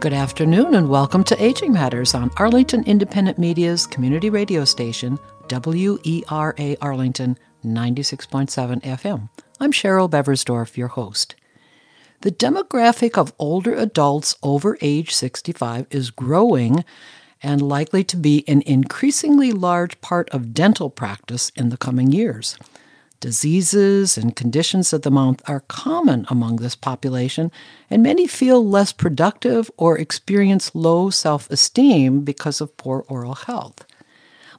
Good afternoon and welcome to Aging Matters on Arlington Independent Media's community radio station, WERA Arlington 96.7 FM. I'm Cheryl Beversdorf, your host. The demographic of older adults over age 65 is growing and likely to be an increasingly large part of dental practice in the coming years. Diseases and conditions of the mouth are common among this population, and many feel less productive or experience low self esteem because of poor oral health.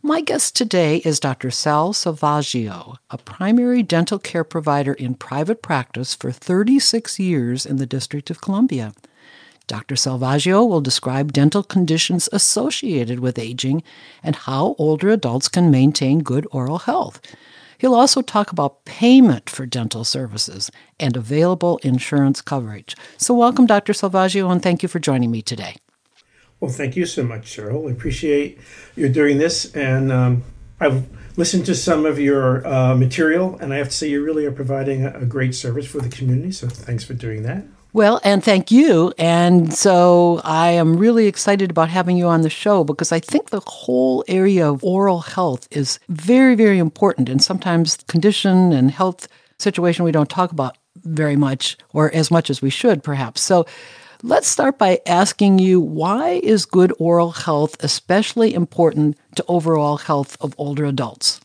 My guest today is Dr. Sal Selvaggio, a primary dental care provider in private practice for 36 years in the District of Columbia. Dr. Selvaggio will describe dental conditions associated with aging and how older adults can maintain good oral health. He'll also talk about payment for dental services and available insurance coverage. So, welcome, Dr. Selvaggio, and thank you for joining me today. Well, thank you so much, Cheryl. I appreciate you doing this. And um, I've listened to some of your uh, material, and I have to say, you really are providing a, a great service for the community. So, thanks for doing that. Well, and thank you. And so I am really excited about having you on the show because I think the whole area of oral health is very, very important. And sometimes condition and health situation we don't talk about very much or as much as we should, perhaps. So let's start by asking you why is good oral health especially important to overall health of older adults?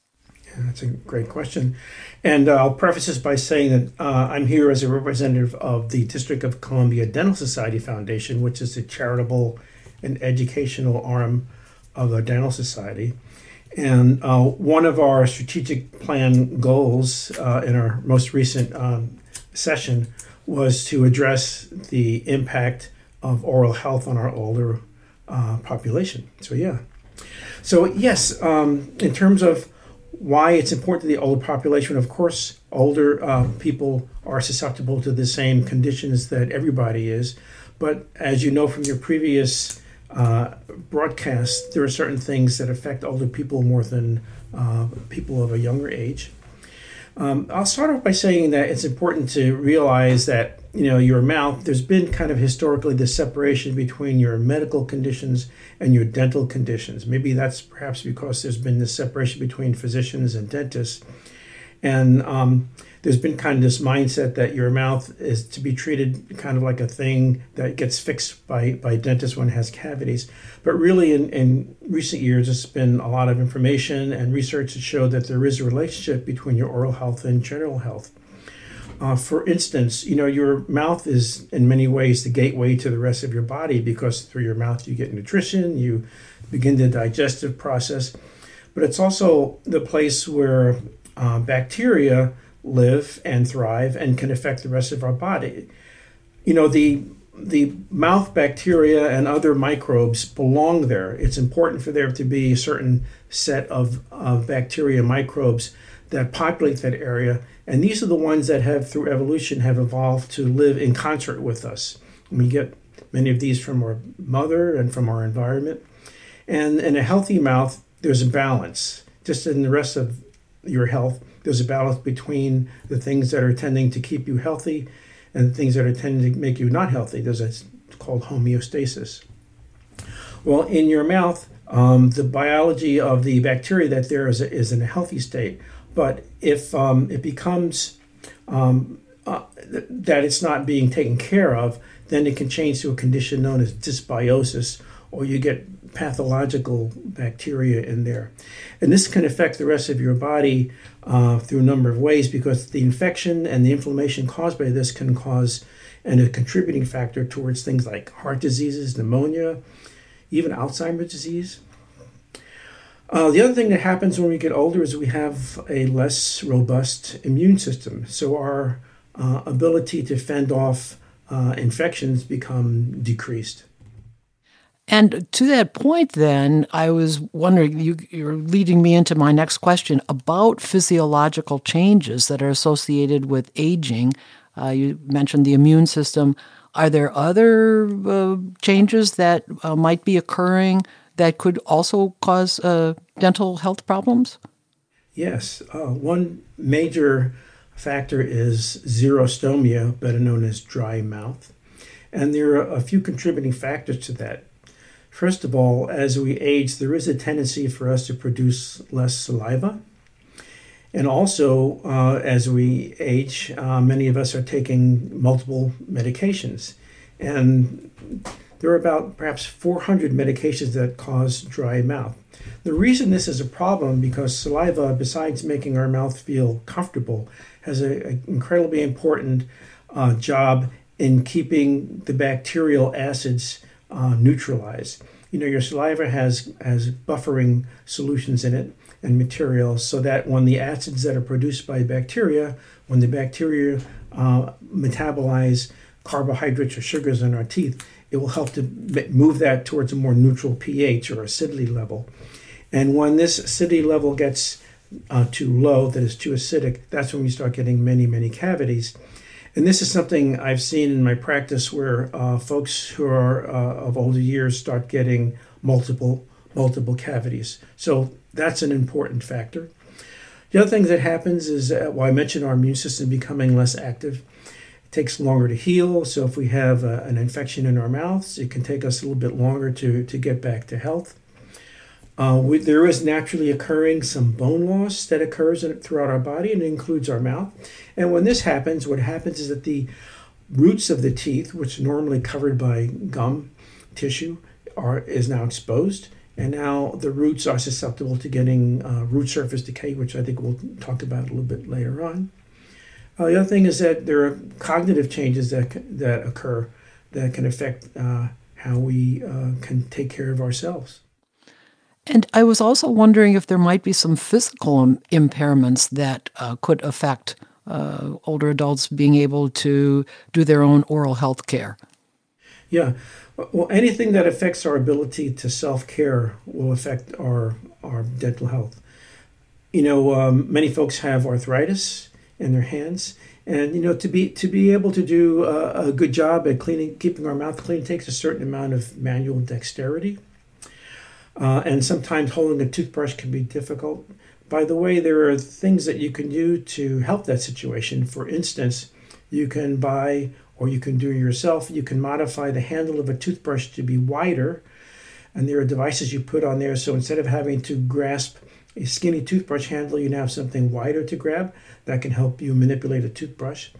That's a great question. And uh, I'll preface this by saying that uh, I'm here as a representative of the District of Columbia Dental Society Foundation, which is a charitable and educational arm of the Dental Society. And uh, one of our strategic plan goals uh, in our most recent um, session was to address the impact of oral health on our older uh, population. So, yeah. So, yes, um, in terms of why it's important to the older population. Of course, older uh, people are susceptible to the same conditions that everybody is. But as you know from your previous uh, broadcast, there are certain things that affect older people more than uh, people of a younger age. Um, I'll start off by saying that it's important to realize that you know your mouth. There's been kind of historically this separation between your medical conditions and your dental conditions. Maybe that's perhaps because there's been this separation between physicians and dentists, and um, there's been kind of this mindset that your mouth is to be treated kind of like a thing that gets fixed by by dentists when it has cavities. But really, in, in recent years, there's been a lot of information and research that show that there is a relationship between your oral health and general health. Uh, for instance, you know, your mouth is in many ways the gateway to the rest of your body because through your mouth you get nutrition, you begin the digestive process, but it's also the place where uh, bacteria live and thrive and can affect the rest of our body. You know, the the mouth bacteria and other microbes belong there. It's important for there to be a certain set of, of bacteria microbes that populate that area. And these are the ones that have, through evolution, have evolved to live in concert with us. And we get many of these from our mother and from our environment. And in a healthy mouth, there's a balance. Just in the rest of your health, there's a balance between the things that are tending to keep you healthy and the things that are tending to make you not healthy. There's a called homeostasis. Well, in your mouth, um, the biology of the bacteria that there is, is in a healthy state. But if um, it becomes um, uh, that it's not being taken care of, then it can change to a condition known as dysbiosis, or you get pathological bacteria in there. And this can affect the rest of your body uh, through a number of ways because the infection and the inflammation caused by this can cause and a contributing factor towards things like heart diseases, pneumonia, even Alzheimer's disease. Uh, the other thing that happens when we get older is we have a less robust immune system. So our uh, ability to fend off uh, infections become decreased. And to that point, then, I was wondering you, you're leading me into my next question about physiological changes that are associated with aging. Uh, you mentioned the immune system. Are there other uh, changes that uh, might be occurring that could also cause uh, dental health problems? Yes. Uh, one major factor is xerostomia, better known as dry mouth. And there are a few contributing factors to that. First of all, as we age, there is a tendency for us to produce less saliva. And also, uh, as we age, uh, many of us are taking multiple medications. And there are about perhaps 400 medications that cause dry mouth. The reason this is a problem because saliva, besides making our mouth feel comfortable, has an incredibly important uh, job in keeping the bacterial acids uh, neutralized. You know, your saliva has has buffering solutions in it and materials, so that when the acids that are produced by bacteria, when the bacteria uh, metabolize carbohydrates or sugars in our teeth, it will help to move that towards a more neutral pH or acidity level. And when this acidity level gets uh, too low, that is too acidic, that's when we start getting many, many cavities. And this is something I've seen in my practice where uh, folks who are uh, of older years start getting multiple multiple cavities. So that's an important factor. The other thing that happens is, uh, well, I mentioned our immune system becoming less active takes longer to heal. So if we have a, an infection in our mouths, it can take us a little bit longer to, to get back to health. Uh, we, there is naturally occurring some bone loss that occurs in, throughout our body and includes our mouth. And when this happens, what happens is that the roots of the teeth, which are normally covered by gum tissue, are is now exposed. And now the roots are susceptible to getting uh, root surface decay, which I think we'll talk about a little bit later on. Uh, the other thing is that there are cognitive changes that that occur that can affect uh, how we uh, can take care of ourselves. And I was also wondering if there might be some physical Im- impairments that uh, could affect uh, older adults being able to do their own oral health care. Yeah. Well, anything that affects our ability to self care will affect our, our dental health. You know, um, many folks have arthritis in their hands. And you know, to be to be able to do a, a good job at cleaning, keeping our mouth clean, takes a certain amount of manual dexterity. Uh, and sometimes holding a toothbrush can be difficult. By the way, there are things that you can do to help that situation. For instance, you can buy or you can do yourself, you can modify the handle of a toothbrush to be wider. And there are devices you put on there. So instead of having to grasp a skinny toothbrush handle, you now have something wider to grab that can help you manipulate a toothbrush.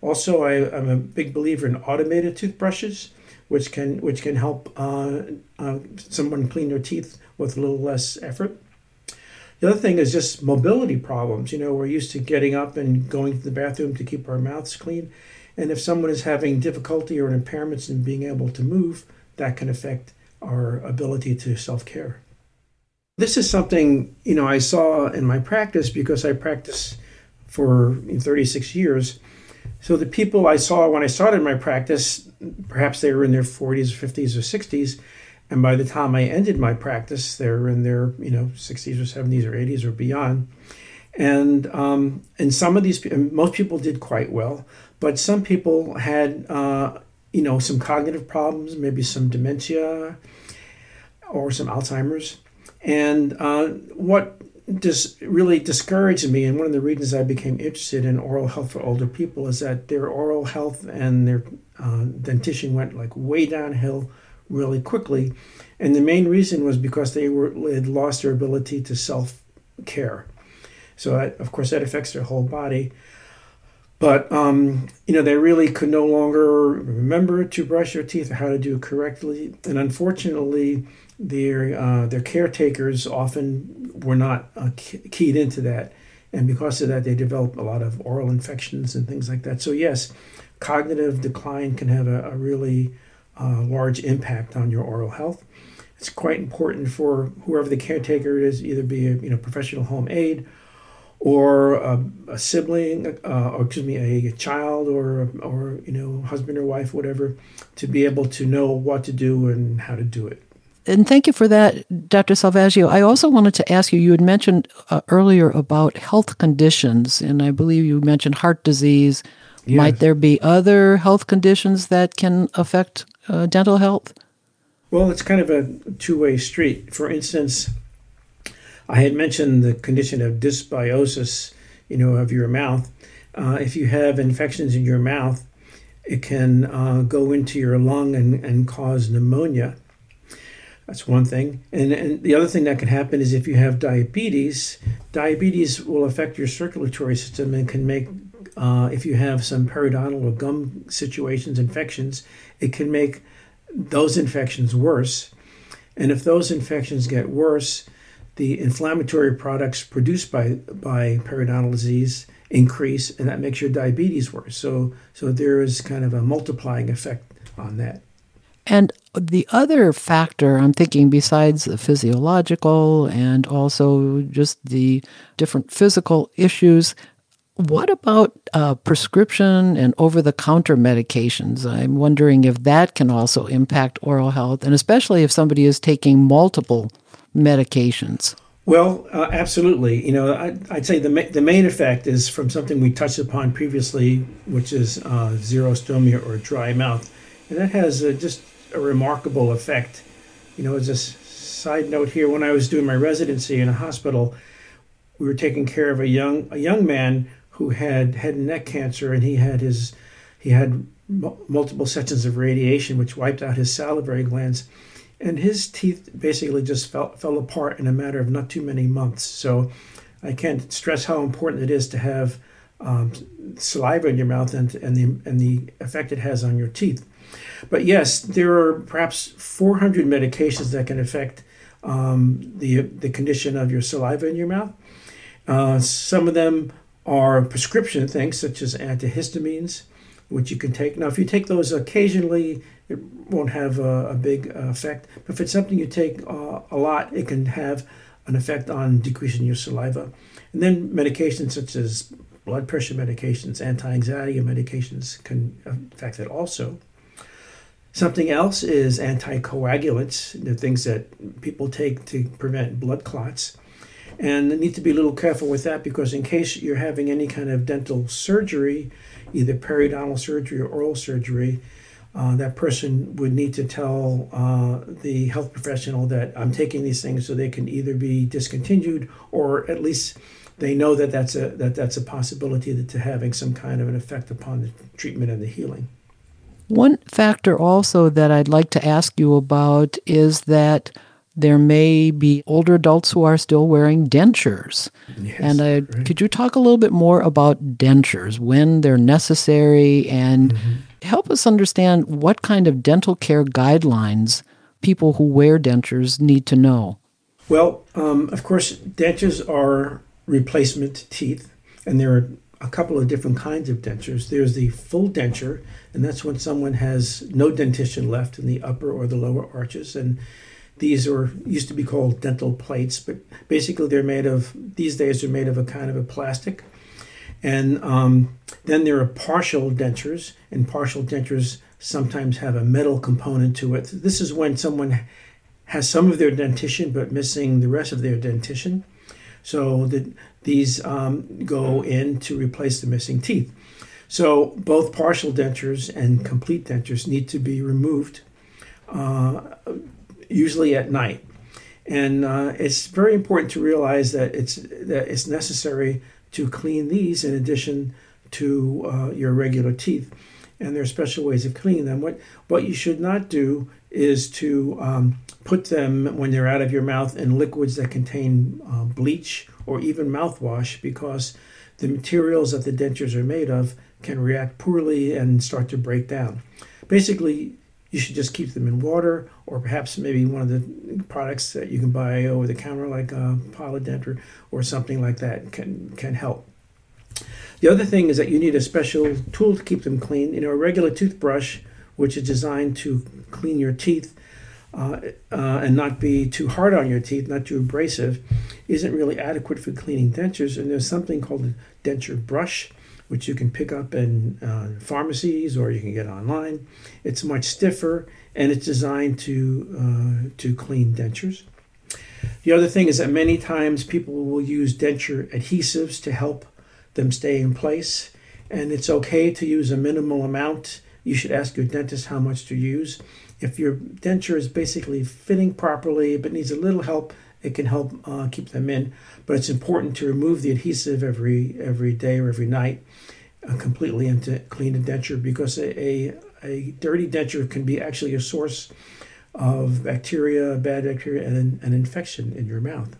Also, I, am a big believer in automated toothbrushes, which can which can help uh, uh, someone clean their teeth with a little less effort. The other thing is just mobility problems. You know, we're used to getting up and going to the bathroom to keep our mouths clean, and if someone is having difficulty or impairments in being able to move, that can affect our ability to self care. This is something you know I saw in my practice because I practice for 36 years. So the people I saw when I started my practice, perhaps they were in their 40s, 50s, or 60s, and by the time I ended my practice, they were in their you know 60s or 70s or 80s or beyond. And um, and some of these, most people did quite well, but some people had uh, you know some cognitive problems, maybe some dementia or some Alzheimer's. And uh, what just really discouraged me, and one of the reasons I became interested in oral health for older people is that their oral health and their uh, dentition went like way downhill really quickly, and the main reason was because they were had lost their ability to self care. So that, of course that affects their whole body. But um, you know, they really could no longer remember to brush their teeth or how to do it correctly, and unfortunately, their uh, their caretakers often were not uh, keyed into that, and because of that, they develop a lot of oral infections and things like that. So yes, cognitive decline can have a, a really uh, large impact on your oral health. It's quite important for whoever the caretaker is, either be a you know professional home aide or a, a sibling, uh, or excuse me, a, a, child or or you know husband or wife, whatever, to be able to know what to do and how to do it. And thank you for that, Dr. Selvaggio. I also wanted to ask you. You had mentioned uh, earlier about health conditions, and I believe you mentioned heart disease. Yes. Might there be other health conditions that can affect uh, dental health? Well, it's kind of a two way street. For instance, I had mentioned the condition of dysbiosis, you know, of your mouth. Uh, if you have infections in your mouth, it can uh, go into your lung and, and cause pneumonia. That's one thing. And, and the other thing that can happen is if you have diabetes, diabetes will affect your circulatory system and can make, uh, if you have some periodontal or gum situations, infections, it can make those infections worse. And if those infections get worse, the inflammatory products produced by by periodontal disease increase, and that makes your diabetes worse. So so there is kind of a multiplying effect on that. And the other factor I'm thinking, besides the physiological and also just the different physical issues, what about uh, prescription and over the counter medications? I'm wondering if that can also impact oral health, and especially if somebody is taking multiple medications. Well, uh, absolutely. You know, I, would say the, ma- the main effect is from something we touched upon previously, which is uh, xerostomia or dry mouth. And that has uh, just a remarkable effect. You know, as a side note here, when I was doing my residency in a hospital, we were taking care of a young a young man who had head and neck cancer, and he had his he had multiple sessions of radiation, which wiped out his salivary glands and his teeth basically just fell, fell apart in a matter of not too many months. So I can't stress how important it is to have um, saliva in your mouth and, and, the, and the effect it has on your teeth. But yes, there are perhaps 400 medications that can affect um, the, the condition of your saliva in your mouth. Uh, some of them are prescription things, such as antihistamines, which you can take. Now, if you take those occasionally, it won't have a, a big effect. But if it's something you take uh, a lot, it can have an effect on decreasing your saliva. And then medications such as blood pressure medications, anti-anxiety medications can affect it also. Something else is anticoagulants, the things that people take to prevent blood clots. And need to be a little careful with that because in case you're having any kind of dental surgery, either periodontal surgery or oral surgery, uh, that person would need to tell uh, the health professional that I'm taking these things so they can either be discontinued or at least they know that that's a that that's a possibility to having some kind of an effect upon the treatment and the healing. One factor also that I'd like to ask you about is that there may be older adults who are still wearing dentures. Yes, and I, right. could you talk a little bit more about dentures, when they're necessary, and mm-hmm help us understand what kind of dental care guidelines people who wear dentures need to know. Well, um, of course, dentures are replacement teeth, and there are a couple of different kinds of dentures. There's the full denture, and that's when someone has no dentition left in the upper or the lower arches. And these are used to be called dental plates, but basically they're made of these days they're made of a kind of a plastic and um, then there are partial dentures, and partial dentures sometimes have a metal component to it. This is when someone has some of their dentition but missing the rest of their dentition. So that these um, go in to replace the missing teeth. So both partial dentures and complete dentures need to be removed, uh, usually at night. And uh, it's very important to realize that it's that it's necessary to clean these in addition to uh, your regular teeth. And there are special ways of cleaning them. What, what you should not do is to um, put them when they're out of your mouth in liquids that contain uh, bleach or even mouthwash because the materials that the dentures are made of can react poorly and start to break down. Basically, you should just keep them in water, or perhaps maybe one of the products that you can buy over the counter, like a Polident or, or something like that, can can help. The other thing is that you need a special tool to keep them clean. You know, a regular toothbrush, which is designed to clean your teeth uh, uh, and not be too hard on your teeth, not too abrasive, isn't really adequate for cleaning dentures. And there's something called a denture brush which you can pick up in uh, pharmacies or you can get online. It's much stiffer and it's designed to uh, to clean dentures. The other thing is that many times people will use denture adhesives to help them stay in place, and it's okay to use a minimal amount. You should ask your dentist how much to use. If your denture is basically fitting properly but needs a little help, it can help uh, keep them in. But it's important to remove the adhesive every every day or every night, uh, completely and to clean the denture because a, a, a dirty denture can be actually a source of bacteria, bad bacteria, and an infection in your mouth.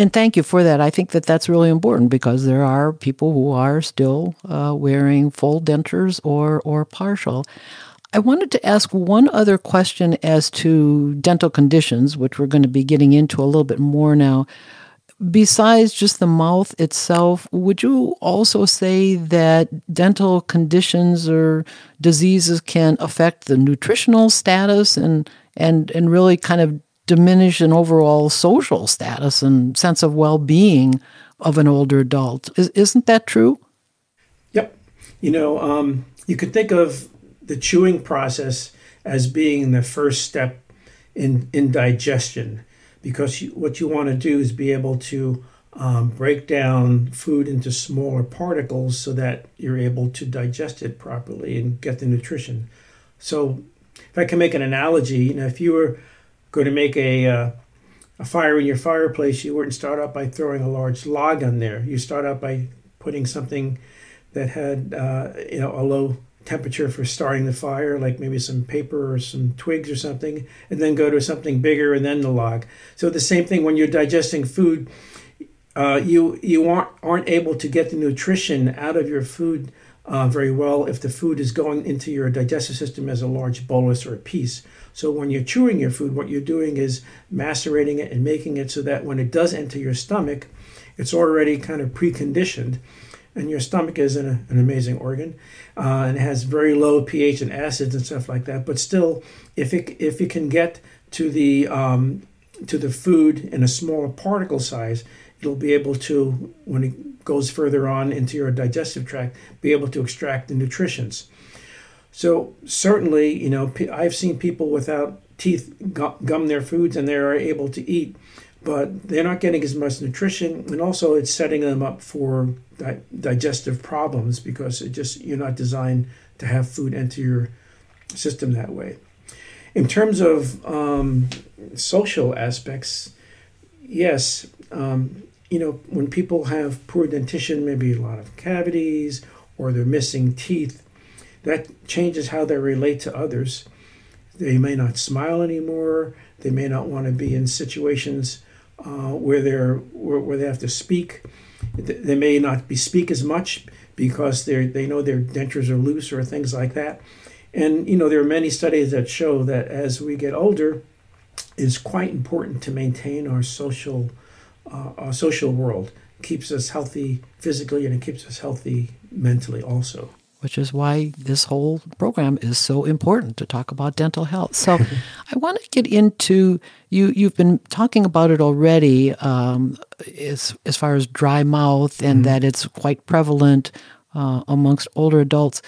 And thank you for that. I think that that's really important because there are people who are still uh, wearing full dentures or or partial. I wanted to ask one other question as to dental conditions, which we're going to be getting into a little bit more now. Besides just the mouth itself, would you also say that dental conditions or diseases can affect the nutritional status and and and really kind of diminish an overall social status and sense of well-being of an older adult? Is, isn't that true? Yep. You know, um, you could think of the chewing process as being the first step in, in digestion because you, what you want to do is be able to um, break down food into smaller particles so that you're able to digest it properly and get the nutrition. So, if I can make an analogy, you know, if you were going to make a uh, a fire in your fireplace, you wouldn't start out by throwing a large log on there. You start out by putting something that had uh, you know a low temperature for starting the fire, like maybe some paper or some twigs or something, and then go to something bigger and then the log. So the same thing when you're digesting food, uh, you you aren't aren't able to get the nutrition out of your food uh, very well if the food is going into your digestive system as a large bolus or a piece. So when you're chewing your food, what you're doing is macerating it and making it so that when it does enter your stomach, it's already kind of preconditioned and your stomach is an, an amazing organ uh, and it has very low pH and acids and stuff like that. But still, if it if you can get to the um, to the food in a smaller particle size, you'll be able to when it goes further on into your digestive tract, be able to extract the nutritions. So certainly, you know, I've seen people without teeth gum their foods and they are able to eat but they're not getting as much nutrition and also it's setting them up for di- digestive problems because it just you're not designed to have food enter your system that way in terms of um, social aspects yes um, you know when people have poor dentition maybe a lot of cavities or they're missing teeth that changes how they relate to others they may not smile anymore they may not want to be in situations uh, where they're where, where, they have to speak. They may not be speak as much because they they know their dentures are loose or things like that. And you know there are many studies that show that as we get older, it's quite important to maintain our social uh, our social world. Keeps us healthy physically and it keeps us healthy mentally also which is why this whole program is so important to talk about dental health. So, I want to get into you. You've been talking about it already, um, as as far as dry mouth, and mm-hmm. that it's quite prevalent uh, amongst older adults.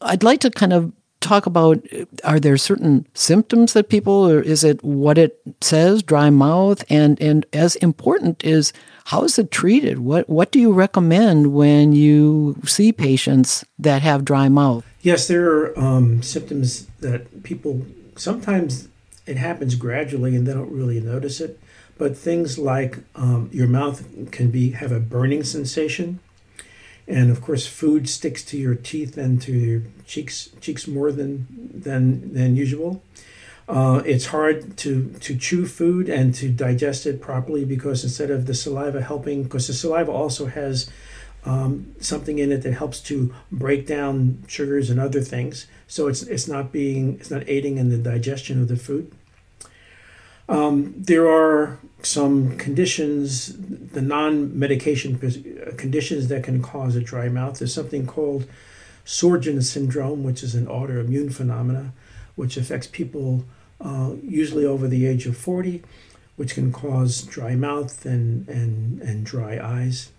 I'd like to kind of talk about are there certain symptoms that people or is it what it says dry mouth? And and as important is how is it treated? What what do you recommend when you see patients that have dry mouth? Yes there are um, symptoms that people sometimes it happens gradually and they don't really notice it but things like um, your mouth can be have a burning sensation and of course food sticks to your teeth and to your cheeks cheeks more than than than usual uh, it's hard to to chew food and to digest it properly because instead of the saliva helping because the saliva also has um, something in it that helps to break down sugars and other things. So it's it's not being it's not aiding in the digestion of the food. Um, there are some conditions, the non-medication conditions that can cause a dry mouth. There's something called Sjögren's syndrome, which is an autoimmune phenomena, which affects people uh, usually over the age of 40, which can cause dry mouth and, and, and dry eyes.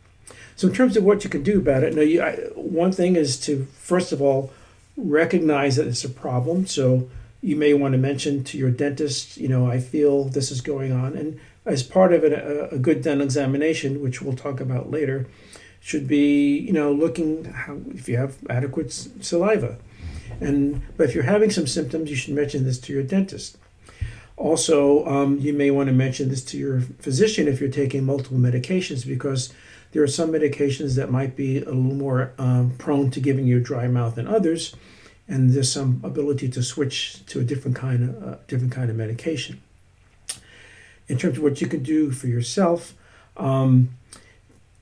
So, in terms of what you can do about it, now you, I, one thing is to first of all recognize that it's a problem. So, you may want to mention to your dentist, you know, I feel this is going on, and as part of it, a, a good dental examination, which we'll talk about later, should be, you know, looking how if you have adequate saliva, and but if you're having some symptoms, you should mention this to your dentist. Also, um, you may want to mention this to your physician if you're taking multiple medications because there are some medications that might be a little more um, prone to giving you dry mouth than others, and there's some ability to switch to a different kind of uh, different kind of medication. In terms of what you can do for yourself, um,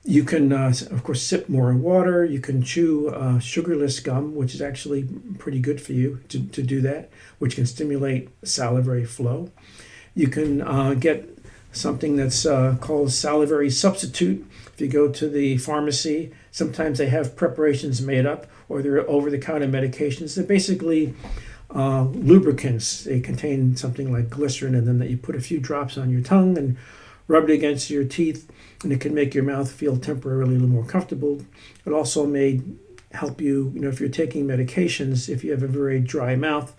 you can, uh, of course, sip more water. You can chew uh, sugarless gum, which is actually pretty good for you to, to do that, which can stimulate salivary flow. You can uh, get something that's uh, called salivary substitute. If you go to the pharmacy, sometimes they have preparations made up or they're over the counter medications. They're basically uh, lubricants. They contain something like glycerin, and then that you put a few drops on your tongue and rub it against your teeth, and it can make your mouth feel temporarily a little more comfortable. It also may help you, you know, if you're taking medications, if you have a very dry mouth,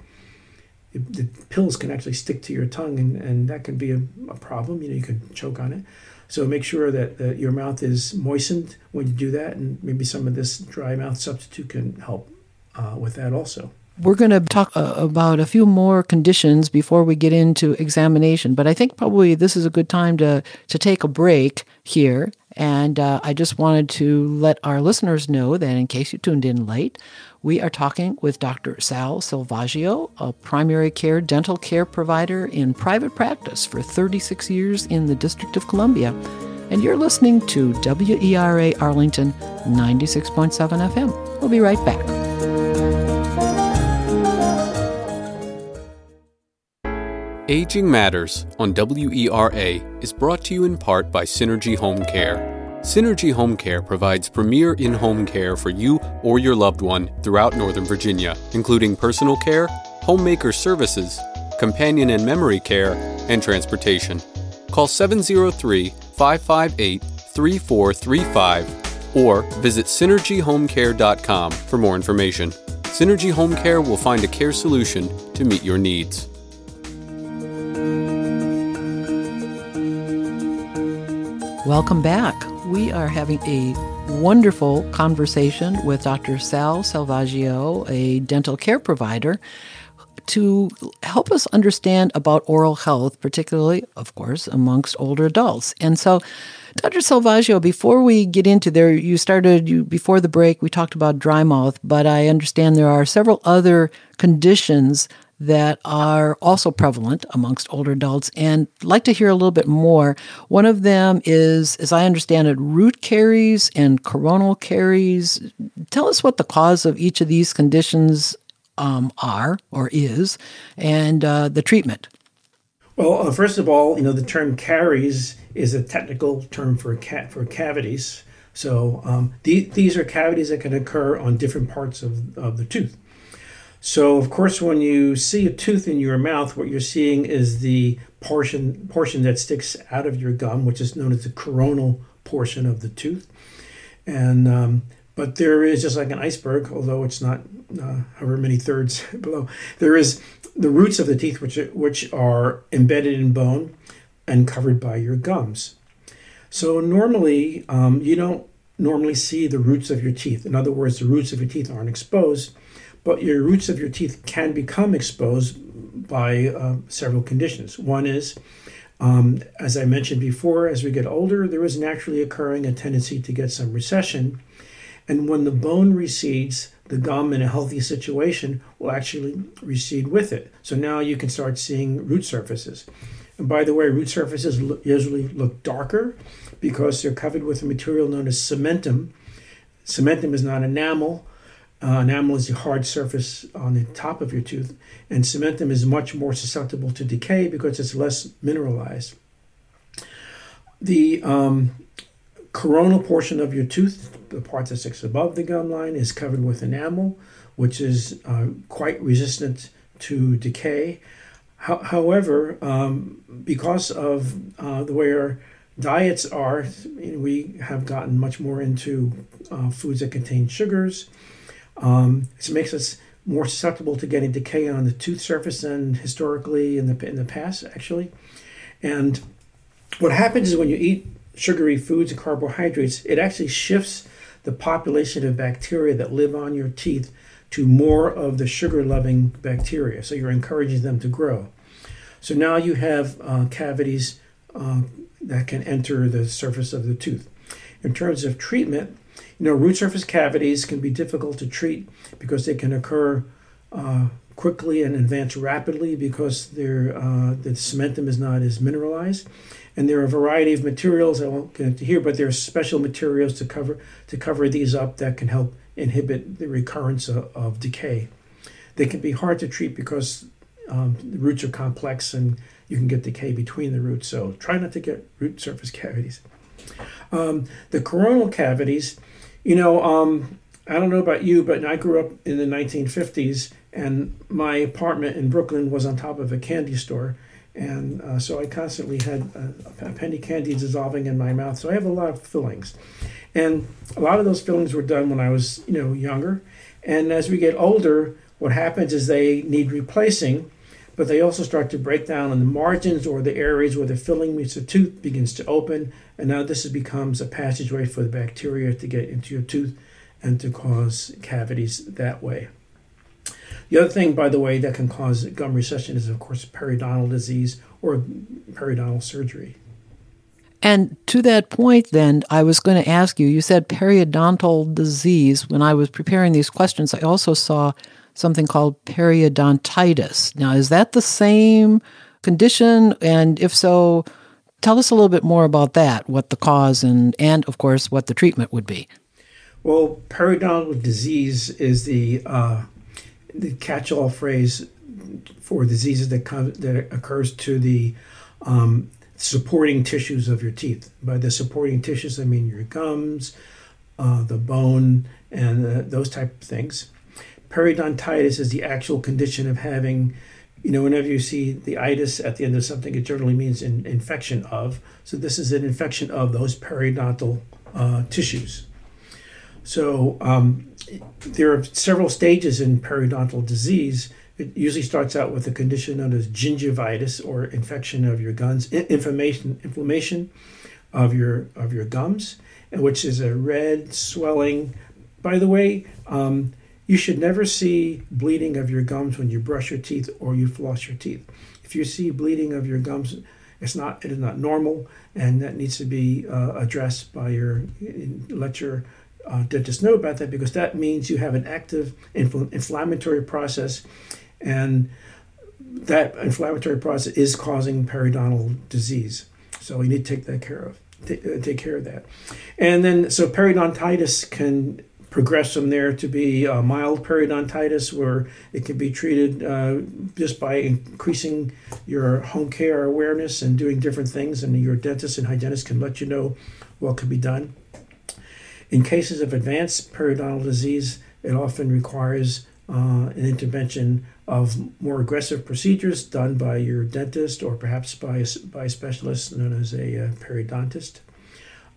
it, the pills can actually stick to your tongue, and, and that can be a, a problem. You know, you could choke on it. So make sure that, that your mouth is moistened when you do that, and maybe some of this dry mouth substitute can help uh, with that also. We're going to talk uh, about a few more conditions before we get into examination, but I think probably this is a good time to, to take a break here. And uh, I just wanted to let our listeners know that in case you tuned in late, we are talking with Dr. Sal Selvaggio, a primary care dental care provider in private practice for 36 years in the District of Columbia. And you're listening to WERA Arlington 96.7 FM. We'll be right back. Aging Matters on WERA is brought to you in part by Synergy Home Care. Synergy Home Care provides premier in home care for you or your loved one throughout Northern Virginia, including personal care, homemaker services, companion and memory care, and transportation. Call 703 558 3435 or visit synergyhomecare.com for more information. Synergy Home Care will find a care solution to meet your needs. Welcome back. We are having a wonderful conversation with Dr. Sal Selvaggio, a dental care provider, to help us understand about oral health, particularly, of course, amongst older adults. And so, Dr. Selvaggio, before we get into there, you started you before the break. We talked about dry mouth, but I understand there are several other conditions that are also prevalent amongst older adults and like to hear a little bit more. One of them is, as I understand it, root caries and coronal caries. Tell us what the cause of each of these conditions um, are or is and uh, the treatment. Well, uh, first of all, you know, the term caries is a technical term for, ca- for cavities. So um, the, these are cavities that can occur on different parts of, of the tooth. So, of course, when you see a tooth in your mouth, what you're seeing is the portion portion that sticks out of your gum, which is known as the coronal portion of the tooth. And um, but there is just like an iceberg, although it's not uh, however many thirds below. There is the roots of the teeth, which which are embedded in bone and covered by your gums. So normally, um, you don't normally see the roots of your teeth. In other words, the roots of your teeth aren't exposed but your roots of your teeth can become exposed by uh, several conditions. One is, um, as I mentioned before, as we get older, there is naturally occurring a tendency to get some recession. And when the bone recedes, the gum in a healthy situation will actually recede with it. So now you can start seeing root surfaces. And by the way, root surfaces usually look darker because they're covered with a material known as cementum, Cementum is not enamel. Uh, enamel is the hard surface on the top of your tooth, and cementum is much more susceptible to decay because it's less mineralized. The um, coronal portion of your tooth, the part that sits above the gum line, is covered with enamel, which is uh, quite resistant to decay. Ho- however, um, because of uh, the way our diets are, we have gotten much more into uh, foods that contain sugars. Um, it makes us more susceptible to getting decay on the tooth surface than historically in the in the past, actually. And what happens is when you eat sugary foods and carbohydrates, it actually shifts the population of bacteria that live on your teeth to more of the sugar loving bacteria. So you're encouraging them to grow. So now you have uh, cavities uh, that can enter the surface of the tooth. In terms of treatment, you know, root surface cavities can be difficult to treat because they can occur uh, quickly and advance rapidly because uh, the cementum is not as mineralized. And there are a variety of materials I won't get into here, but there are special materials to cover to cover these up that can help inhibit the recurrence of, of decay. They can be hard to treat because um, the roots are complex and you can get decay between the roots. So try not to get root surface cavities. Um, the coronal cavities, you know, um, I don't know about you, but I grew up in the 1950s, and my apartment in Brooklyn was on top of a candy store. And uh, so I constantly had a, a penny candy dissolving in my mouth. So I have a lot of fillings. And a lot of those fillings were done when I was, you know, younger. And as we get older, what happens is they need replacing but they also start to break down on the margins or the areas where the filling meets the tooth begins to open. And now this becomes a passageway for the bacteria to get into your tooth and to cause cavities that way. The other thing, by the way, that can cause gum recession is, of course, periodontal disease or periodontal surgery. And to that point, then, I was going to ask you you said periodontal disease. When I was preparing these questions, I also saw something called periodontitis. Now, is that the same condition? And if so, tell us a little bit more about that, what the cause and, and of course, what the treatment would be. Well, periodontal disease is the, uh, the catch all phrase for diseases that, come, that occurs to the um, supporting tissues of your teeth. By the supporting tissues, I mean your gums, uh, the bone, and uh, those type of things periodontitis is the actual condition of having you know whenever you see the itis at the end of something it generally means an infection of so this is an infection of those periodontal uh, tissues. So um, there are several stages in periodontal disease. It usually starts out with a condition known as gingivitis or infection of your gums inflammation inflammation of your of your gums which is a red swelling. By the way um, you should never see bleeding of your gums when you brush your teeth or you floss your teeth. If you see bleeding of your gums, it's not it is not normal, and that needs to be uh, addressed by your let your uh, dentist know about that because that means you have an active infl- inflammatory process, and that inflammatory process is causing periodontal disease. So you need to take that care of. Take, take care of that, and then so periodontitis can progress from there to be a mild periodontitis, where it can be treated uh, just by increasing your home care awareness and doing different things, and your dentist and hygienist can let you know what can be done. In cases of advanced periodontal disease, it often requires uh, an intervention of more aggressive procedures done by your dentist or perhaps by a, by a specialist known as a uh, periodontist.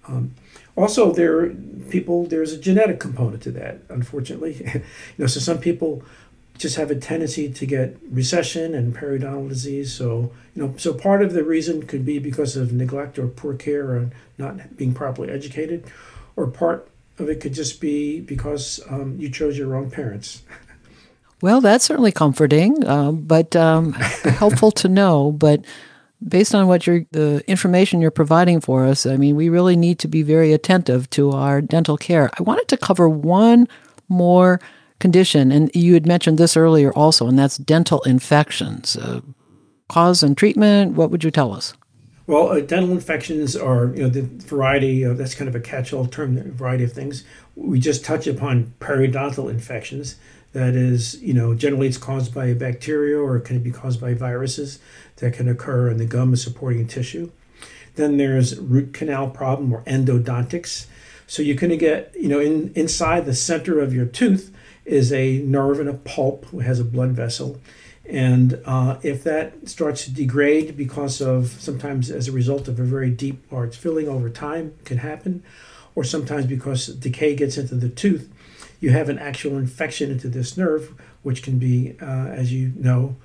Um, also, there people there's a genetic component to that. Unfortunately, you know, so some people just have a tendency to get recession and periodontal disease. So you know, so part of the reason could be because of neglect or poor care or not being properly educated, or part of it could just be because um, you chose your wrong parents. Well, that's certainly comforting, uh, but um, helpful to know. But based on what you're, the information you're providing for us, I mean, we really need to be very attentive to our dental care. I wanted to cover one more condition, and you had mentioned this earlier also, and that's dental infections. Uh, cause and treatment, what would you tell us? Well, uh, dental infections are, you know, the variety of, that's kind of a catch-all term, the variety of things. We just touch upon periodontal infections. That is, you know, generally it's caused by a bacteria or it can be caused by viruses that can occur in the gum supporting tissue. Then there's root canal problem or endodontics. So you're going to get, you know, in, inside the center of your tooth is a nerve and a pulp, it has a blood vessel. And uh, if that starts to degrade because of sometimes as a result of a very deep large filling over time can happen, or sometimes because decay gets into the tooth, you have an actual infection into this nerve, which can be, uh, as you know,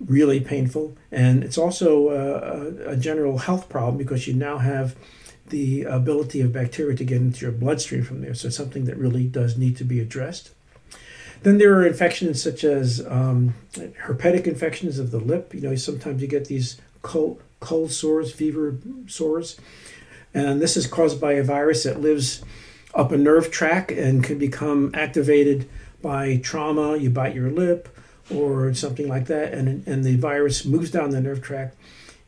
really painful. And it's also uh, a, a general health problem because you now have the ability of bacteria to get into your bloodstream from there. So it's something that really does need to be addressed. Then there are infections such as um, herpetic infections of the lip. You know, sometimes you get these cold, cold sores, fever sores. And this is caused by a virus that lives up a nerve track and can become activated by trauma. You bite your lip or something like that, and, and the virus moves down the nerve track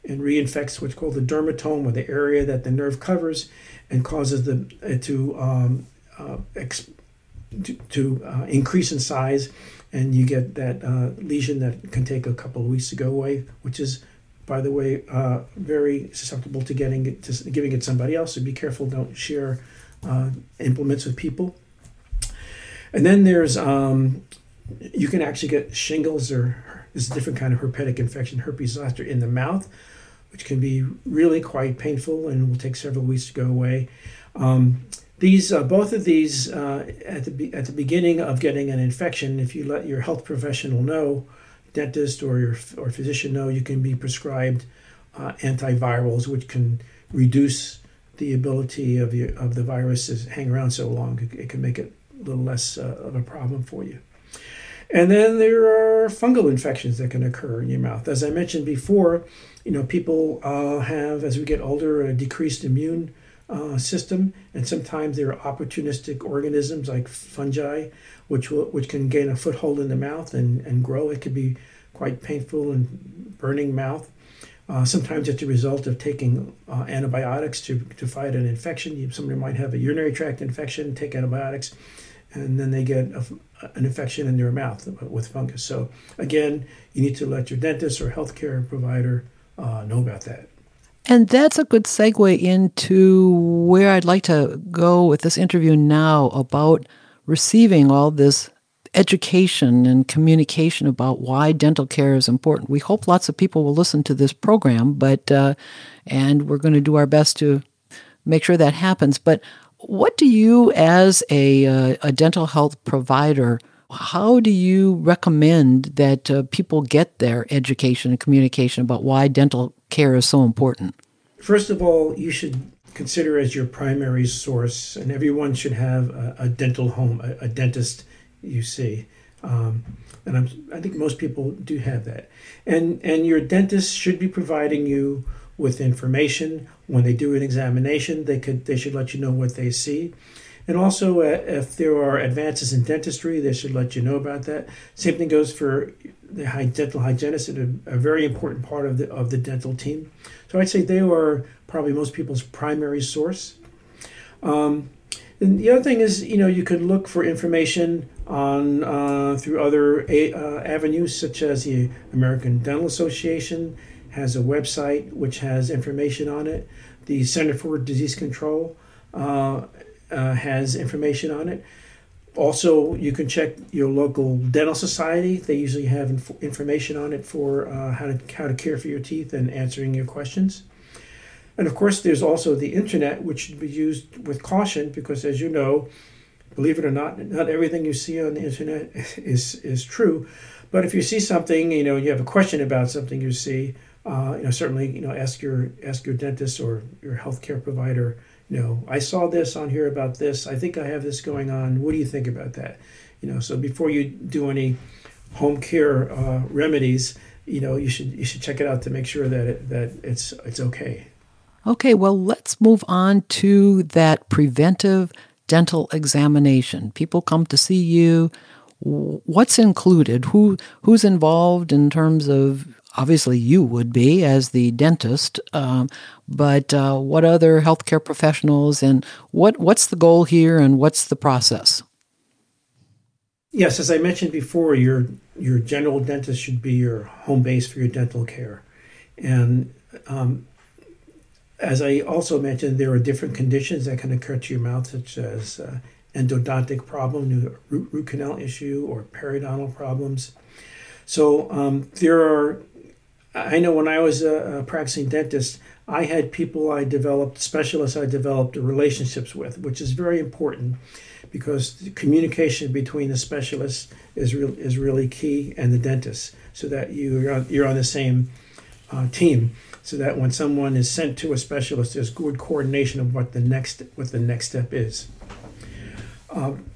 and reinfects what's called the dermatome or the area that the nerve covers and causes the to um, uh, to, to uh, increase in size, and you get that uh, lesion that can take a couple of weeks to go away, which is, by the way, uh, very susceptible to getting it to giving it somebody else. So be careful, don't share uh, implements with people. And then there's um, you can actually get shingles or this different kind of herpetic infection, herpes zoster in the mouth, which can be really quite painful and will take several weeks to go away. Um, these uh, both of these uh, at the be- at the beginning of getting an infection, if you let your health professional know, dentist or your or physician know, you can be prescribed uh, antivirals, which can reduce the ability of your, of the virus to hang around so long. It, can make it a little less uh, of a problem for you. And then there are fungal infections that can occur in your mouth. As I mentioned before, you know people uh, have as we get older a decreased immune uh, system, and sometimes there are opportunistic organisms like fungi, which will, which can gain a foothold in the mouth and, and grow. It could be quite painful and burning mouth. Uh, sometimes it's a result of taking uh, antibiotics to, to fight an infection. Somebody might have a urinary tract infection, take antibiotics, and then they get a, an infection in their mouth with fungus. So, again, you need to let your dentist or healthcare provider uh, know about that. And that's a good segue into where I'd like to go with this interview now about receiving all this education and communication about why dental care is important. We hope lots of people will listen to this program, but uh, and we're going to do our best to make sure that happens. But what do you, as a, uh, a dental health provider, how do you recommend that uh, people get their education and communication about why dental care is so important? First of all, you should consider as your primary source, and everyone should have a, a dental home, a, a, dentist you see. Um, and I'm, I think most people do have that. And, and your dentist should be providing you with information when they do an examination. They could they should let you know what they see. And also, uh, if there are advances in dentistry, they should let you know about that. Same thing goes for the dental hygienist, a, a very important part of the of the dental team. So I'd say they are probably most people's primary source. Um, and the other thing is, you know, you could look for information on uh, through other a, uh, avenues, such as the American Dental Association has a website which has information on it. The Center for Disease Control uh, uh, has information on it. Also, you can check your local dental society. They usually have inf- information on it for uh, how to how to care for your teeth and answering your questions. And of course, there's also the internet, which should be used with caution because, as you know, believe it or not, not everything you see on the internet is is true. But if you see something, you know, you have a question about something you see, uh, you know, certainly, you know, ask your ask your dentist or your healthcare provider you know, I saw this on here about this. I think I have this going on. What do you think about that? You know, so before you do any home care uh, remedies, you know, you should you should check it out to make sure that it, that it's it's okay. Okay, well, let's move on to that preventive dental examination. People come to see you. what's included? Who who's involved in terms of obviously you would be as the dentist, um, but uh, what other healthcare professionals and what what's the goal here and what's the process? Yes, as I mentioned before, your your general dentist should be your home base for your dental care, and um, as I also mentioned, there are different conditions that can occur to your mouth, such as uh, endodontic problem, root, root canal issue, or periodontal problems. So um, there are I know when I was a, a, practicing dentist, I had people I developed, specialists I developed relationships with, which is very important because the communication between the specialist is, re- is really key and the dentist so that you're on, you're on the same uh, team so that when someone is sent to a specialist, there's good coordination of what the next what the next step is. Um,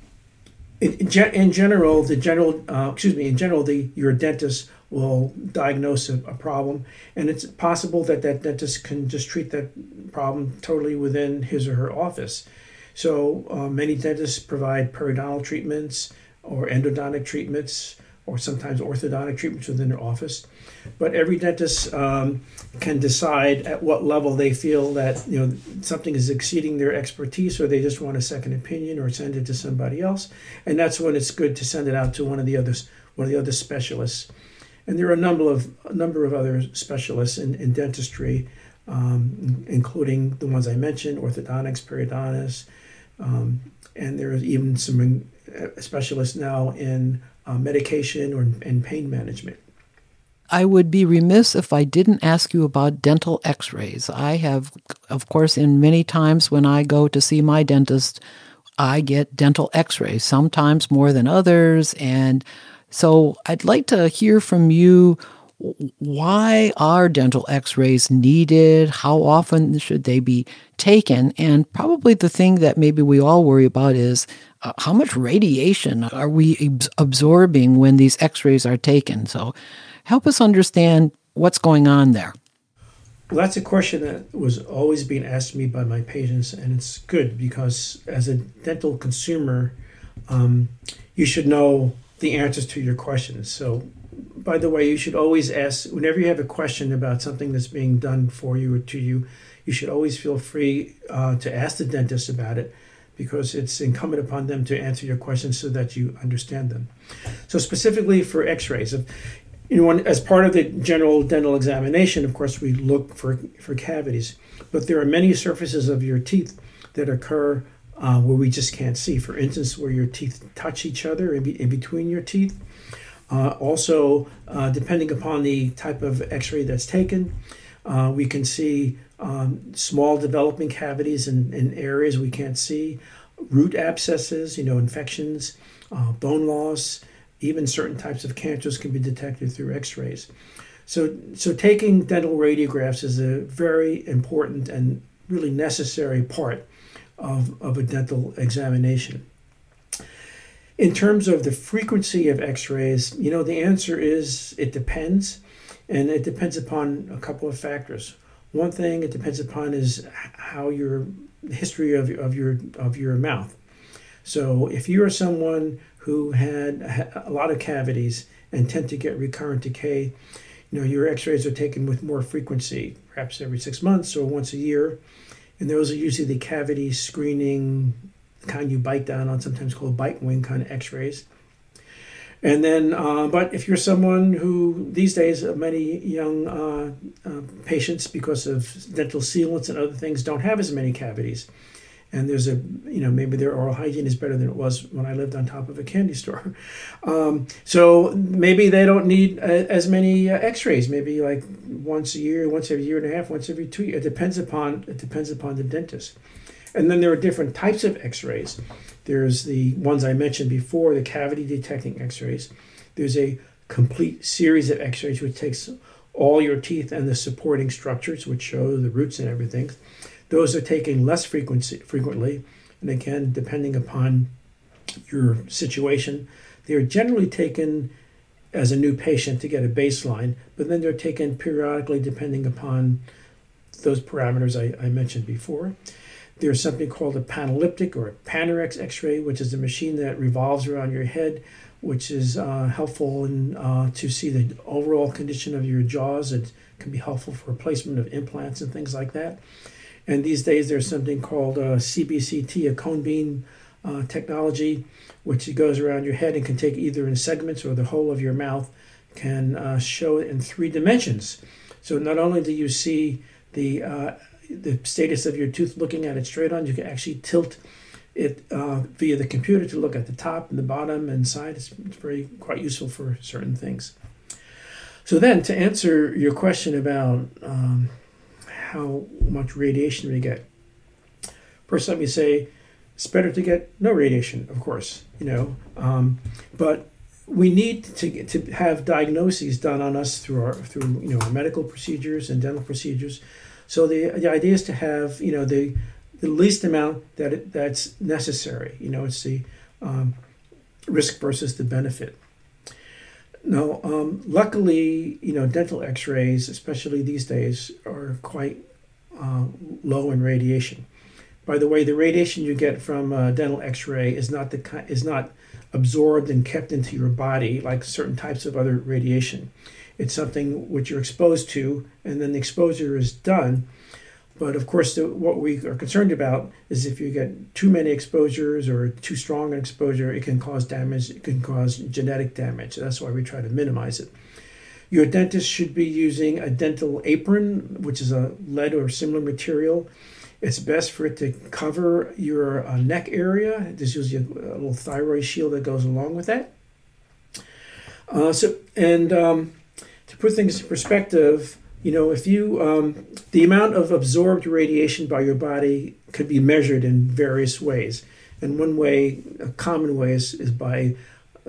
in, in, general, the general uh, excuse me, in general, the your dentist will diagnose a, a, problem, and it's possible that that dentist can just treat that problem totally within his or her office. So uh, many dentists provide periodontal treatments or endodontic treatments or sometimes orthodontic treatments within their office. But every dentist um, can decide at what level they feel that you know something is exceeding their expertise, or they just want a second opinion, or send it to somebody else. And that's when it's good to send it out to one of the others, one of the other specialists and there are a number of a number of other specialists in, in dentistry, um, including the ones I mentioned, orthodontics, periodontists, um, and there is even some uh, specialists now in uh, medication or in pain management. I would be remiss if I didn't ask you about dental x rays. I have, of course, in many times when I go to see my dentist, I get dental x rays, sometimes more than others. And so I'd like to hear from you why are dental x rays needed? How often should they be taken? And probably the thing that maybe we all worry about is uh, how much radiation are we absorbing when these x rays are taken? So help us understand what's going on there. Well, that's a question that was always being asked me by my patients, and it's good because as a dental consumer, um, you should know the answers to your questions. So, by the way, you should always ask whenever you have a question about something that's being done for you or to you. You should always feel free uh, to ask the dentist about it because it's incumbent upon them to answer your questions so that you understand them. So, specifically for X-rays, if, you know, when, as part of the general dental examination, of course, we look for for cavities, but there are many surfaces of your teeth that occur uh, where we just can't see. For instance, where your teeth touch each other in, be, in between your teeth. Uh, also, uh, depending upon the type of x ray that's taken, uh, we can see um, small developing cavities in, in, areas we can't see, root abscesses, you know, infections, uh, bone loss, even certain types of cancers can be detected through x rays. So, so taking dental radiographs is a very important and really necessary part of, of a dental examination. In terms of the frequency of x rays, you know, the answer is it depends, and it depends upon a couple of factors. One thing it depends upon is how your history of, of your of your mouth. So if you are someone who had a lot of cavities and tend to get recurrent decay, you know your X-rays are taken with more frequency, perhaps every six months or once a year and those are usually the cavity screening kind you bite down on, sometimes called bite wing kind of X-rays. And then, uh, but if you're someone who these days, uh, many young uh, uh, patients, because of dental sealants and other things, don't have as many cavities and there's a you know maybe their oral hygiene is better than it was when I lived on top of a candy store. Um, so maybe they don't need uh, as many uh, X-rays. Maybe like once a year, once every year and a half, once every two years. It depends upon it depends upon the dentist. And then there are different types of X-rays. There's the ones I mentioned before, the cavity detecting X-rays. There's a complete series of X-rays which takes all your teeth and the supporting structures, which show the roots and everything. Those are taken less frequency, frequently, and again, depending upon your situation, they are generally taken as a new patient to get a baseline, but then they're taken periodically depending upon those parameters I, I mentioned before. There's something called a panelliptic or a Panorex X-ray, which is a machine that revolves around your head, which is uh, helpful in, uh, to see the overall condition of your jaws. It can be helpful for replacement of implants and things like that. And these days, there's something called a CBCT, a cone beam uh, technology, which goes around your head and can take either in segments or the whole of your mouth, can uh, show it in three dimensions. So not only do you see the uh, the status of your tooth looking at it straight on, you can actually tilt it uh, via the computer to look at the top and the bottom and side. It's, it's very quite useful for certain things. So then, to answer your question about um, how much radiation we get, first let me say it's better to get no radiation, of course, you know, um, but we need to to have diagnoses done on us through our through you know our medical procedures and dental procedures. So the the idea is to have you know the the least amount that it, that's necessary. You know, it's the um, risk versus the benefit. Now, um, luckily, you know, dental X-rays, especially these days, are quite uh, low in radiation. By the way, the radiation you get from a dental X-ray is not the is not absorbed and kept into your body like certain types of other radiation. It's something which you're exposed to, and then the exposure is done. But of course, the, what we are concerned about is if you get too many exposures or too strong an exposure, it can cause damage. It can cause genetic damage. That's why we try to minimize it. Your dentist should be using a dental apron, which is a lead or similar material it's best for it to cover your uh, neck area. There's usually a, a, little thyroid shield that goes along with that. Uh, so, and um, to put things in perspective, you know, if you um, the amount of absorbed radiation by your body could be measured in various ways, and one way, a common way, is, is by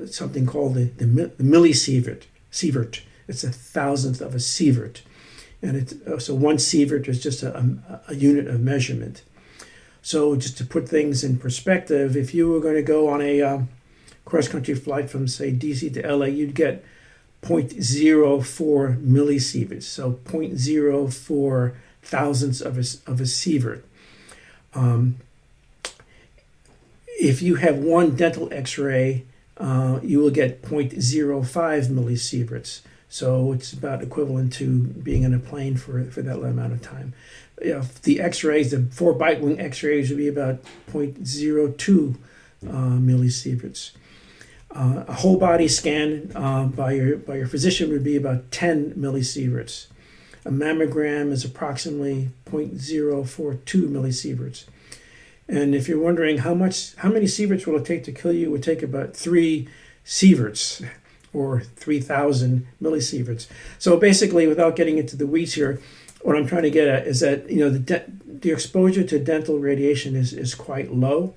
something called the, the, the millisievert. Sievert. It's a thousandth of a sievert and it uh, so one sievert is just a, a, a, unit of measurement. So just to put things in perspective, if you were going to go on a um, cross-country flight from say DC to LA, you'd get 0.04 millisieverts, so 0.04 thousandths of a, of a sievert. Um, if you have one dental X-ray, uh, you will get 0.05 millisieverts. So it's about equivalent to being in a plane for, for that amount of time. You know, the x-rays, the four bite wing x-rays would be about 0.02 uh, millisieverts. Uh, a whole body scan uh, by your by your physician would be about 10 millisieverts. A mammogram is approximately 0.042 millisieverts. And if you're wondering how much how many sieverts will it take to kill you, it would take about three sieverts or 3,000 millisieverts. So basically, without getting into the weeds here, what I'm trying to get at is that you know the de- the exposure to dental radiation is is quite low.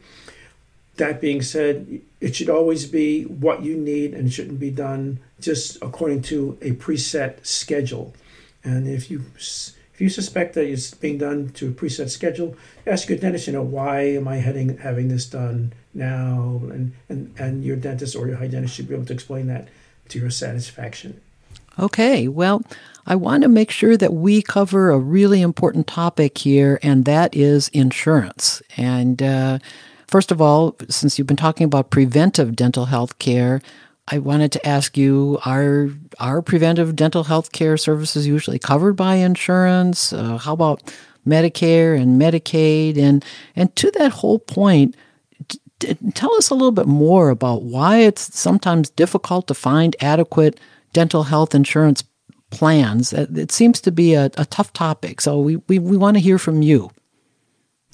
That being said, it should always be what you need and it shouldn't be done just according to a preset schedule. And if you if you suspect that it's being done to a preset schedule, ask your dentist, you know, why am I heading having this done now? And and, and your dentist or your hygienist should be able to explain that to your satisfaction. Okay, well, I want to make sure that we cover a really important topic here, and that is insurance. And uh, first of all, since you've been talking about preventive dental health care, I wanted to ask you are are preventive dental health care services usually covered by insurance? Uh, how about Medicare and Medicaid? And and to that whole point, tell us a little bit more about why it's sometimes difficult to find adequate dental health insurance plans. It seems to be a, a tough topic, so we, we, we want to hear from you.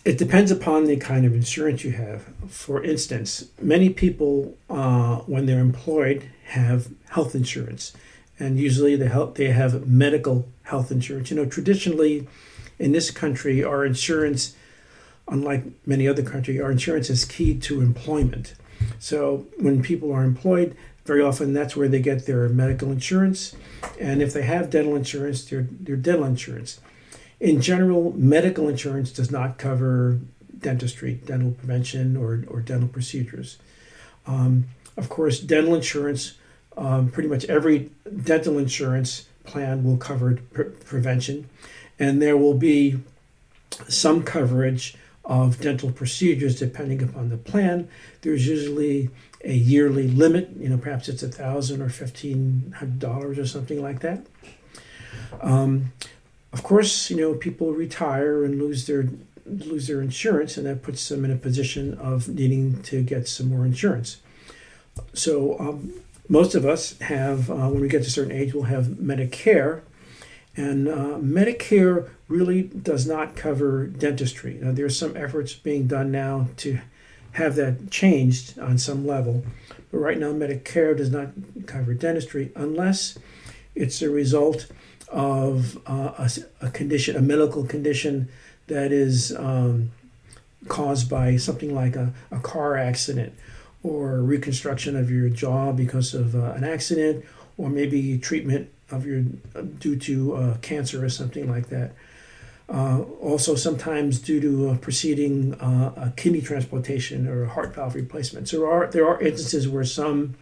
It depends upon the kind of insurance you have. For instance, many people, uh, when they're employed, have health insurance, and usually they, help, they have medical health insurance. You know, traditionally in this country, our insurance unlike many other countries, our insurance is key to employment. So when people are employed, very often that's where they get their medical insurance. And if they have dental insurance, their, their dental insurance. In general, medical insurance does not cover dentistry, dental prevention, or, or dental procedures. Um, of course, dental insurance, um, pretty much every dental insurance plan will cover pre- prevention, and there will be some coverage of dental procedures depending upon the plan. There's usually a yearly limit, you know, perhaps it's a thousand or fifteen hundred dollars or something like that. Um, of course, you know, people retire and lose their lose their insurance, and that puts them in a position of needing to get some more insurance. So um, most of us have, uh, when we get to a certain age, we'll have Medicare, and uh, Medicare really does not cover dentistry. Now, there's some efforts being done now to have that changed on some level, but right now Medicare does not cover dentistry unless it's a result of uh, a, a, condition, a medical condition that is um, caused by something like a, a car accident or reconstruction of your jaw because of uh, an accident or maybe treatment of your due to uh, cancer or something like that. Uh, also, sometimes due to a preceding uh, a kidney transplantation or a heart valve replacement. So there are there are instances where some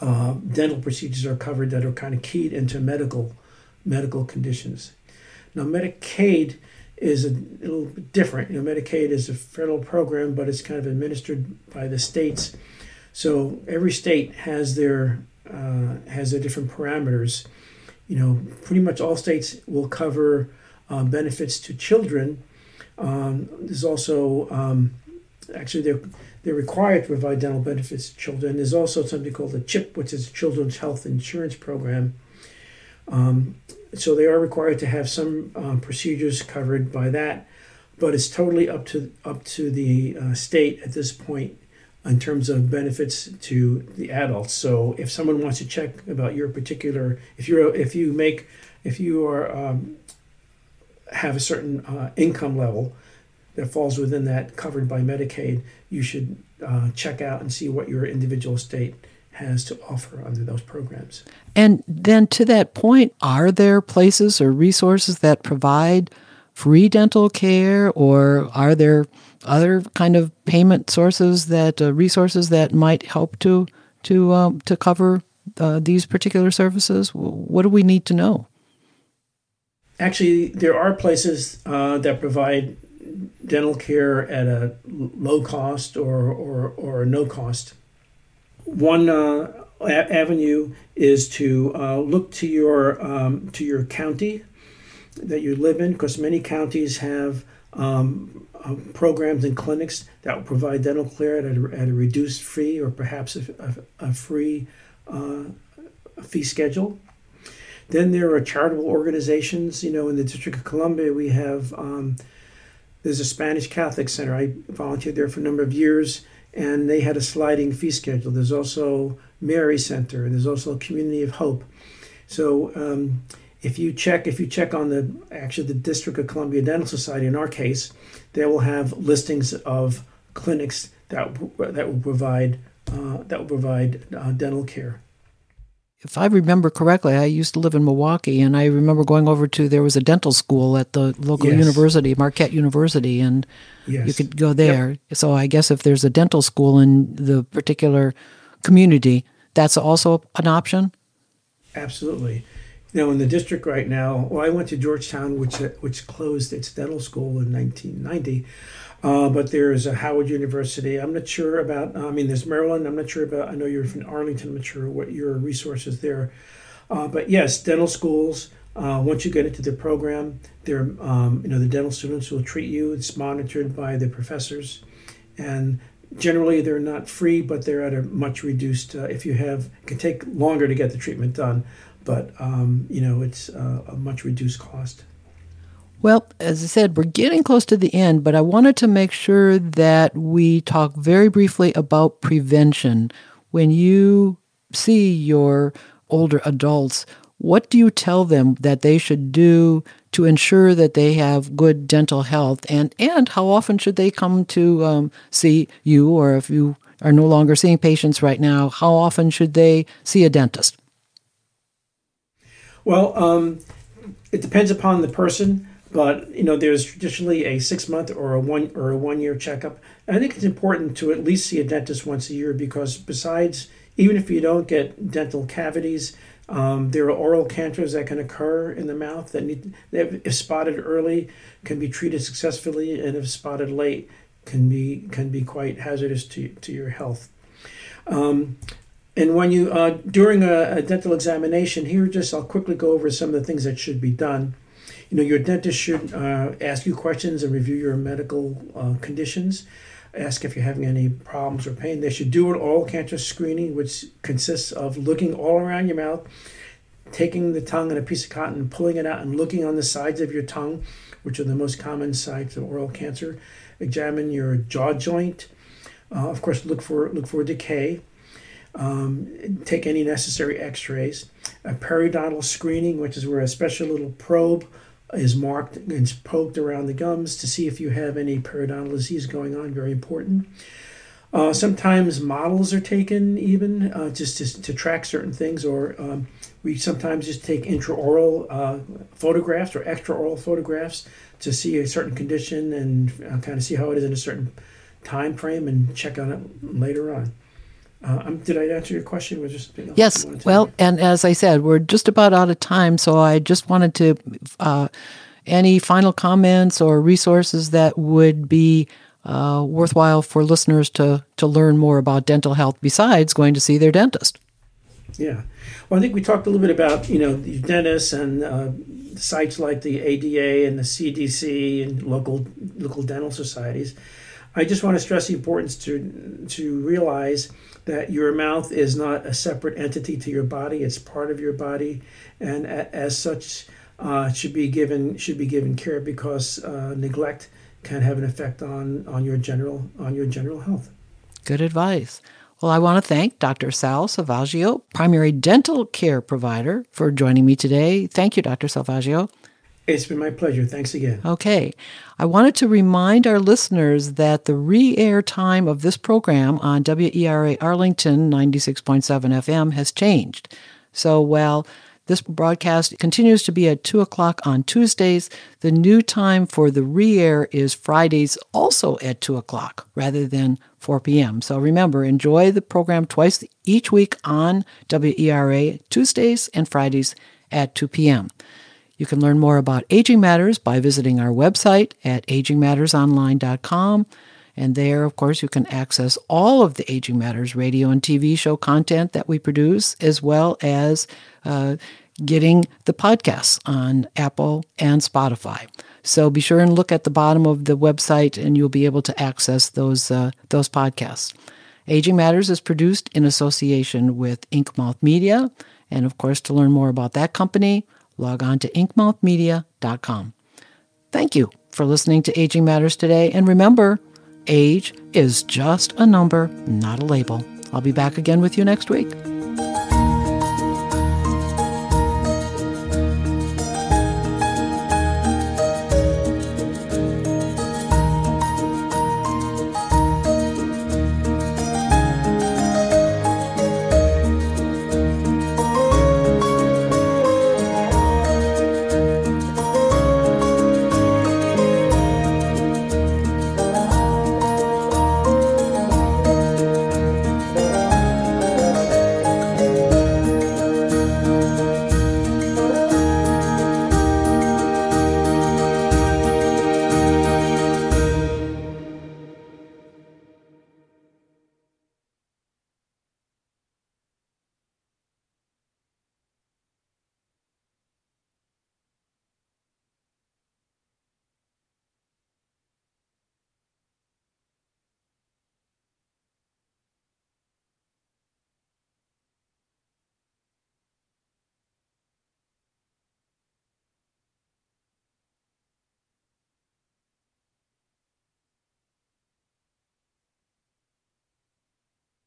uh, dental procedures are covered that are kind of keyed into medical medical conditions. Now, Medicaid is a little different. You know, Medicaid is a federal program, but it's kind of administered by the states. So every state has their uh, has their different parameters. You know, pretty much all states will cover uh, benefits to children. Um, there's also um, actually they're they're required to provide dental benefits to children. There's also something called the CHIP, which is Children's Health Insurance Program. Um, so they are required to have some um, procedures covered by that, but it's totally up to up to the uh, state at this point in terms of benefits to the adults. So if someone wants to check about your particular, if you're if you make if you are um, have a certain uh, income level that falls within that covered by Medicaid, you should uh, check out and see what your individual state has to offer under those programs. And then to that point, are there places or resources that provide free dental care, or are there other kind of payment sources that uh, resources that might help to to um, to cover uh, these particular services? What do we need to know? Actually, there are places uh, that provide dental care at a low cost or, or, or no cost. One uh, a- avenue is to uh, look to your um, to your county that you live in, because many counties have um, uh, programs and clinics that will provide dental care at a, at a reduced fee or perhaps a, a, a free uh, fee schedule. Then there are charitable organizations. You know, in the District of Columbia, we have um, there's a Spanish Catholic Center. I volunteered there for a number of years, and they had a sliding fee schedule. There's also Mary Center, and there's also a Community of Hope. So um, if you check if you check on the actually the District of Columbia Dental Society in our case, they will have listings of clinics that that will provide uh, that will provide uh, dental care. If I remember correctly, I used to live in Milwaukee, and I remember going over to there was a dental school at the local yes. university, Marquette University, and yes. you could go there. Yep. So I guess if there's a dental school in the particular community, that's also an option. Absolutely. You know, in the district right now, well, I went to Georgetown, which which closed its dental school in 1990. Uh, but there's a Howard University. I'm not sure about. I mean, there's Maryland. I'm not sure about. I know you're from Arlington. I'm not sure what your resources there. Uh, but yes, dental schools. Uh, once you get into the program, they're um, you know the dental students will treat you. It's monitored by the professors, and generally they're not free, but they're at a much reduced. Uh, if you have, it can take longer to get the treatment done, but um, you know it's uh, a much reduced cost. Well, as I said, we're getting close to the end, but I wanted to make sure that we talk very briefly about prevention. When you see your older adults, what do you tell them that they should do to ensure that they have good dental health? And, and how often should they come to um, see you, or if you are no longer seeing patients right now, how often should they see a dentist? Well, um, it depends upon the person. But you know, there's traditionally a six month or a one or a one year checkup. I think it's important to at least see a dentist once a year because besides, even if you don't get dental cavities, Um, there are oral cancers that can occur in the mouth that need, that if spotted early, can be treated successfully, and if spotted late, can be can be quite hazardous to to your health. Um, and when you uh, during a, a, dental examination, here just I'll quickly go over some of the things that should be done. You know, your dentist should uh, ask you questions and review your medical uh, conditions ask if you're having any problems or pain. They should do an oral cancer screening, which consists of looking all around your mouth, taking the tongue and a piece of cotton pulling it out and looking on the sides of your tongue, which are the most common sites of oral cancer. Examine your jaw joint. Uh, of course, look for look for decay. Um, take any necessary X-rays. A periodontal screening, which is where a special little probe is marked and poked around the gums to see if you have any periodontal disease going on, very important. Uh, sometimes models are taken even uh, just to, to, track certain things, or um, we sometimes just take intraoral uh, photographs or extraoral photographs to see a certain condition and uh, kind of see how it is in a certain time frame and check on it later on. Uh, um, did I answer your question? Was just yes. Well, and as I said, we're just about out of time, so I just wanted to uh, any final comments or resources that would be uh, worthwhile for listeners to to learn more about dental health besides going to see their dentist. Yeah, well, I think we talked a little bit about you know the dentists and uh, sites like the ADA and the CDC and local local dental societies. I just want to stress the importance to to realize that your mouth is not a separate entity to your body; it's part of your body, and as such, uh, should be given should be given care because uh, neglect can have an effect on on your general on your general health. Good advice. Well, I want to thank Dr. Sal Selvaggio, primary dental care provider, for joining me today. Thank you, Dr. Selvaggio. It's been my pleasure. Thanks again. Okay. I wanted to remind our listeners that the re air time of this program on WERA Arlington 96.7 FM has changed. So while this broadcast continues to be at 2 o'clock on Tuesdays, the new time for the re air is Fridays also at 2 o'clock rather than 4 p.m. So remember, enjoy the program twice each week on WERA, Tuesdays and Fridays at 2 p.m. You can learn more about Aging Matters by visiting our website at agingmattersonline.com. And there, of course, you can access all of the Aging Matters radio and TV show content that we produce, as well as uh, getting the podcasts on Apple and Spotify. So be sure and look at the bottom of the website, and you'll be able to access those uh, those podcasts. Aging Matters is produced in association with Inkmouth Media, and of course, to learn more about that company, log on to inkmouthmedia.com. Thank you for listening to Aging Matters today. And remember, age is just a number, not a label. I'll be back again with you next week.